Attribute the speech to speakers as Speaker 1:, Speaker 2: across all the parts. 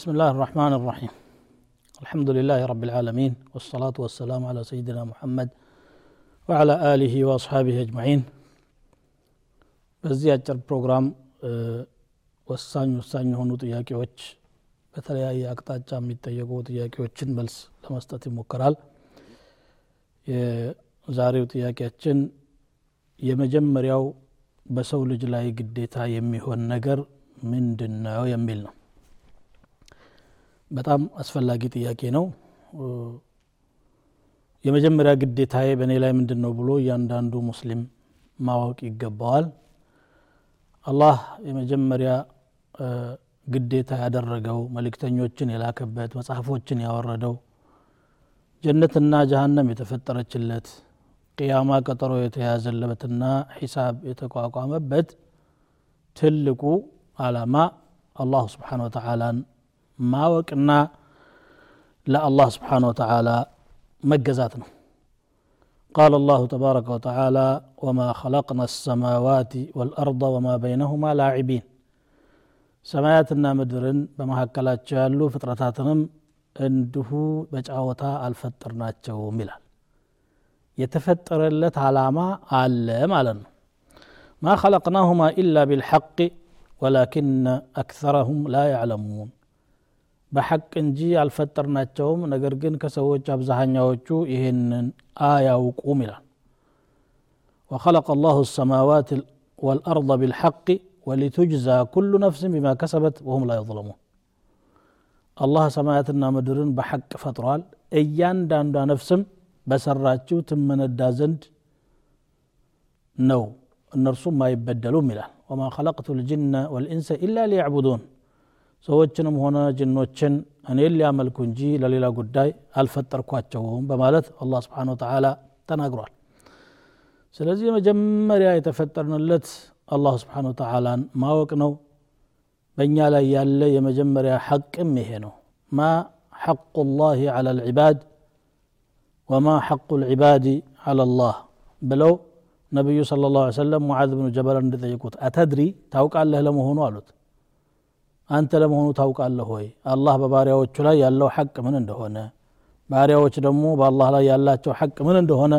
Speaker 1: بسم الله الرحمن الرحيم الحمد لله رب العالمين والصلاة والسلام على سيدنا محمد وعلى آله وأصحابه أجمعين በዚህ አጭር ፕሮግራም ወሳኝ ወሳኝ የሆኑ ጥያቄዎች በተለያየ አቅጣጫ የሚጠየቁ ጥያቄዎችን መልስ ለመስጠት ይሞከራል የዛሬው ጥያቄያችን የመጀመሪያው በሰው ልጅ ላይ ግዴታ የሚሆን ነገር ምንድን ነው የሚል ነው በጣም አስፈላጊ ጥያቄ ነው። የመጀመሪያ ግዴታዬ በእኔ ላይ ምንድን ነው ብሎ እያንዳንዱ ሙስሊም ማወቅ ይገባዋል። አላህ የመጀመሪያ ግዴታ ያደረገው መልእክተኞችን የላከበት መጽሐፎችን ያወረደው ጀነትና ጀሃነም የተፈጠረችለት ቅያማ ቀጠሮ የተያዘለበትና ሒሳብ የተቋቋመበት ትልቁ አላማ አላሁ ስብሓን ወተዓላን ማወቅና ለአላህ ስብሓን ወተዓላ መገዛት ነው قال الله تبارك وتعالى وما خلقنا السماوات والأرض وما بينهما لاعبين ሰማያትና ምድርን በመካከላቸው ያሉ ፍጥረታትንም እንዲሁ በጫወታ አልፈጠርናቸውም ይላል የተፈጠረለት አላማ አለ ማለት ነው ማ خلقناهما إلا بالحق ولكن أكثرهم لا يعلمون በሐቅ እንጂ አልፈጠርናቸውም ነገር ግን ከሰዎች አብዛኛዎቹ ይህንን አያውቁም ይላል وخلق الله السماوات والأرض بالحق ولتجزى كل نفس بما كسبت وهم لا يظلمون الله ሰማያትና ምድርን በሐቅ ፈጥሯል እያንዳንዷ ነፍስም በሰራችው ትመነዳ ዘንድ ነው እነርሱም አይበደሉም ይላል ወማ خلقت الجن والإنس إلا ليعبدون ሰዎችንም ሆነ ጅኖችን እኔን ሊያመልኩ እንጂ ለሌላ ጉዳይ አልፈጠርኳቸውም በማለት አላህ ስብሓን ወተዓላ ተናግሯል ስለዚህ የመጀመሪያ የተፈጠርንለት አላሁ ስብሓን ወተዓላን ማወቅ ነው በእኛ ላይ ያለ የመጀመሪያ ሐቅም ይሄ ነው ማ ሐቁ ላህ ዓላ ልዕባድ ወማ ሐቁ ልዕባድ ዓላ ላህ ብለው ነቢዩ ስለ ላሁ ሰለም ሙዓዝ ብኑ ጀበል እንደጠየቁት አተድሪ ታውቃለህ ለመሆኑ አሉት አንተ ለመሆኑ ታውቃለህ ወይ አላህ በባሪያዎቹ ላይ ያለው ሐቅ ምን እንደሆነ ባሪያዎች ደግሞ በአላህ ላይ ያላቸው ሐቅ ምን እንደሆነ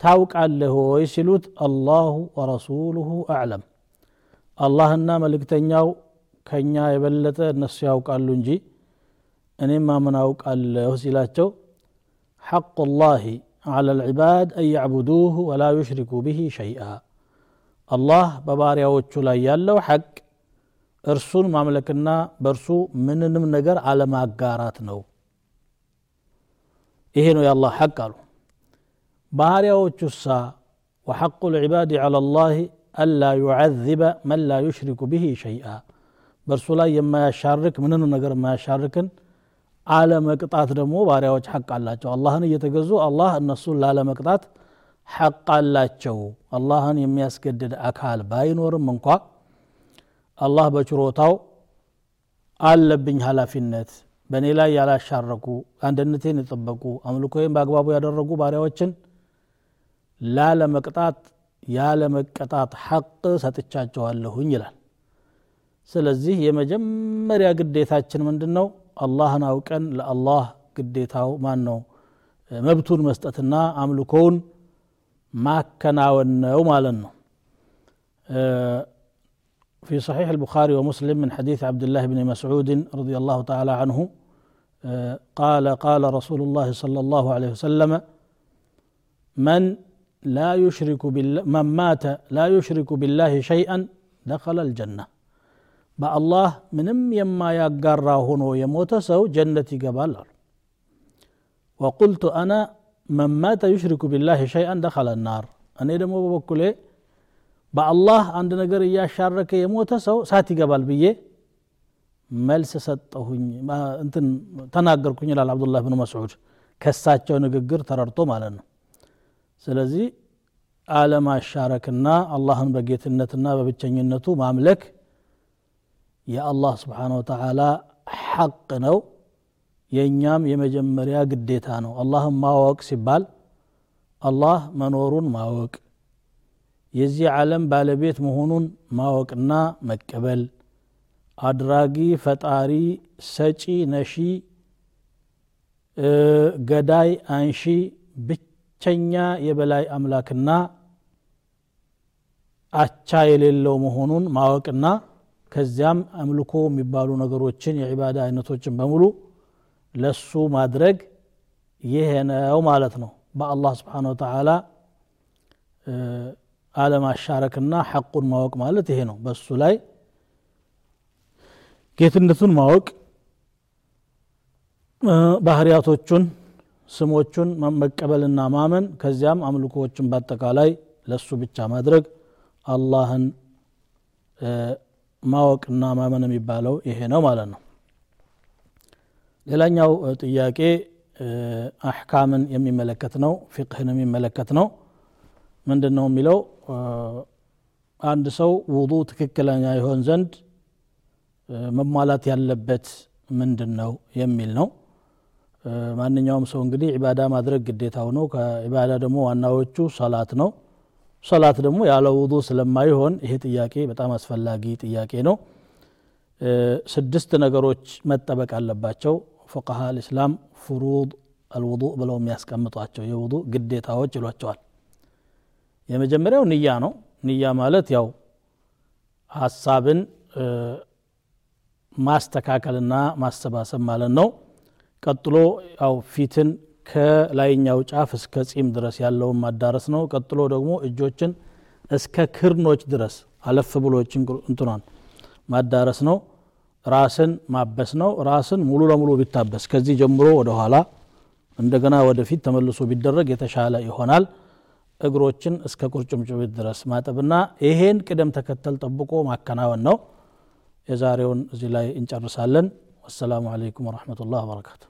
Speaker 1: ታውቃለህ ወይ ሲሉት አላሁ ወረሱሉሁ አዕለም አላህና መልእክተኛው ከኛ የበለጠ እነሱ ያውቃሉ እንጂ እኔማ ምን አውቃለሁ ሲላቸው ሐቁ ላህ على العباد أن يعبدوه ولا يشركوا به شيئا الله በባሪያዎቹ ላይ ያለው ሐቅ እርሱን ማምለክና በእርሱ ምንንም ነገር አለማጋራት ነው። ይሄ ነው የአላህ ሐቅ አሉ። ባህርያዎቹ ሳ وحق العباد على الله ألا يعذب من لا يشرك به شيئا برسولا يما يشارك منن نغر ما يشارك على مقطات دمو باريا وجه حق الله الله ان يتغزو الله النص لا على مقطات حق الله الله ان يم يسجد اكال باينور منكو አላህ በችሮታው አለብኝ ኃላፊነት በእኔ ላይ ያላሻረኩ አንድነቴን የጠበቁ አምልኮይም በአግባቡ ያደረጉ ባሪያዎችን ላለመቅጣት ያለመቀጣት ሐቅ ሰጥቻቸዋለሁኝ ይላል። ስለዚህ የመጀመሪያ ግዴታችን ምንድን ነው አላህን አውቀን ለአላህ ግዴታው ማን ነው መብቱን መስጠትና አምልኮውን ማከናወን ነው ማለት ነው في صحيح البخاري ومسلم من حديث عبد الله بن مسعود رضي الله تعالى عنه آه، قال قال رسول الله صلى الله عليه وسلم من لا يشرك بالله من مات لا يشرك بالله شيئا دخل الجنة. بقى الله منم يما يقرى هنا يموت سو جنة قبل. وقلت أنا من مات يشرك بالله شيئا دخل النار. أنا دمو بقول በአላህ አንድ ነገር እያሻረከ የሞተ ሰው እሳት ይገባል ብዬ መልስ ሰጠሁኝ እንትን ተናገርኩኝ ይላል አብዱላህ ብን መስዑድ። ከሳቸው ንግግር ተረድቶ ማለት ነው። ስለዚህ አለማሻረክና አላህን በጌትነትና በብቸኝነቱ ማምለክ የአላህ ስብሓን ወተዓላ ሐቅ ነው። የእኛም የመጀመሪያ ግዴታ ነው። አላህን ማወቅ ሲባል አላህ መኖሩን ማወቅ የዚህ ዓለም ባለቤት መሆኑን ማወቅና መቀበል። አድራጊ ፈጣሪ ሰጪ ነሺ ገዳይ አንሺ ብቸኛ የበላይ አምላክና አቻ የሌለው መሆኑን ማወቅና ከዚያም አምልኮ የሚባሉ ነገሮችን የዒባዳ አይነቶችን በሙሉ ለሱ ማድረግ ይሄ ነው ማለት ነው። በአላህ ስብሓን ወተላ አለማሻረክና ሐቁን ማወቅ ማለት ይሄ ነው። በሱ ላይ ጌትነቱን ማወቅ ባህርያቶቹን ስሞቹን መቀበልና ማመን ከዚያም አምልኮዎችን በአጠቃላይ ለሱ ብቻ ማድረግ አላህን ማወቅና ማመን የሚባለው ይሄ ነው ማለት ነው። ሌላኛው ጥያቄ አሕካምን የሚመለከት ነው ፊቅህን የሚመለከት ነው። ምንድን ነው የሚለው አንድ ሰው ውዱ ትክክለኛ ይሆን ዘንድ መሟላት ያለበት ምንድን ነው የሚል ነው። ማንኛውም ሰው እንግዲህ ዒባዳ ማድረግ ግዴታው ነው። ከዒባዳ ደግሞ ዋናዎቹ ሰላት ነው። ሰላት ደግሞ ያለ ውዱ ስለማይሆን ይሄ ጥያቄ በጣም አስፈላጊ ጥያቄ ነው። ስድስት ነገሮች መጠበቅ አለባቸው። ፉቀሃ ልእስላም ፍሩድ አልውዱእ ብለው የሚያስቀምጧቸው የውዱ ግዴታዎች ይሏቸዋል የመጀመሪያው ንያ ነው። ንያ ማለት ያው ሀሳብን ማስተካከልና ማሰባሰብ ማለት ነው። ቀጥሎ ያው ፊትን ከላይኛው ጫፍ እስከ ጺም ድረስ ያለውን ማዳረስ ነው። ቀጥሎ ደግሞ እጆችን እስከ ክርኖች ድረስ አለፍ ብሎችን እንትኗን ማዳረስ ነው። ራስን ማበስ ነው። ራስን ሙሉ ለሙሉ ቢታበስ ከዚህ ጀምሮ ወደ ኋላ እንደገና ወደፊት ተመልሶ ቢደረግ የተሻለ ይሆናል እግሮችን እስከ ቁርጭምጭሚት ድረስ ማጠብና ይሄን ቅደም ተከተል ጠብቆ ማከናወን ነው። የዛሬውን እዚህ ላይ እንጨርሳለን። ወሰላሙ አለይኩም ወረሕመቱላህ ወበረካቱ